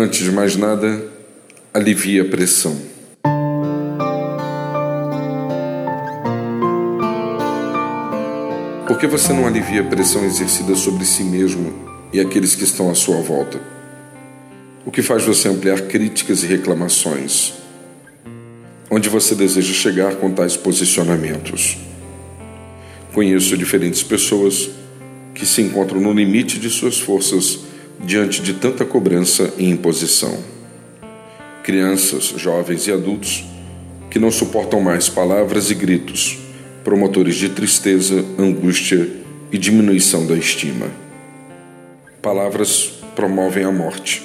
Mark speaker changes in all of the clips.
Speaker 1: Antes de mais nada, alivie a pressão. Por que você não alivia a pressão exercida sobre si mesmo e aqueles que estão à sua volta? O que faz você ampliar críticas e reclamações? Onde você deseja chegar com tais posicionamentos? Conheço diferentes pessoas que se encontram no limite de suas forças diante de tanta cobrança e imposição. Crianças, jovens e adultos que não suportam mais palavras e gritos, promotores de tristeza, angústia e diminuição da estima. Palavras promovem a morte.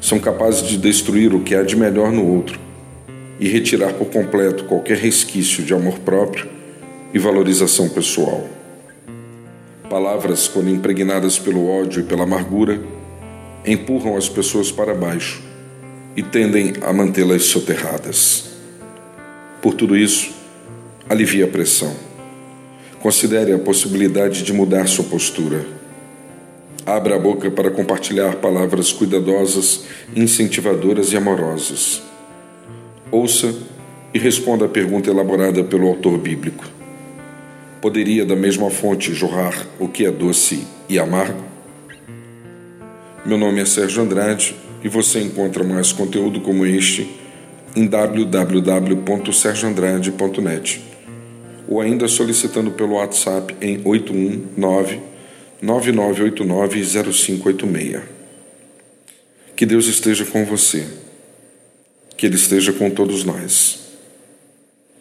Speaker 1: São capazes de destruir o que há de melhor no outro e retirar por completo qualquer resquício de amor próprio e valorização pessoal. Palavras, quando impregnadas pelo ódio e pela amargura, empurram as pessoas para baixo e tendem a mantê-las soterradas. Por tudo isso, alivie a pressão. Considere a possibilidade de mudar sua postura. Abra a boca para compartilhar palavras cuidadosas, incentivadoras e amorosas. Ouça e responda a pergunta elaborada pelo autor bíblico poderia da mesma fonte jorrar o que é doce e amargo? Meu nome é Sérgio Andrade e você encontra mais conteúdo como este em www.sergioandrade.net ou ainda solicitando pelo WhatsApp em 819 9989 0586. Que Deus esteja com você. Que Ele esteja com todos nós.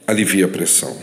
Speaker 1: Alivie a pressão.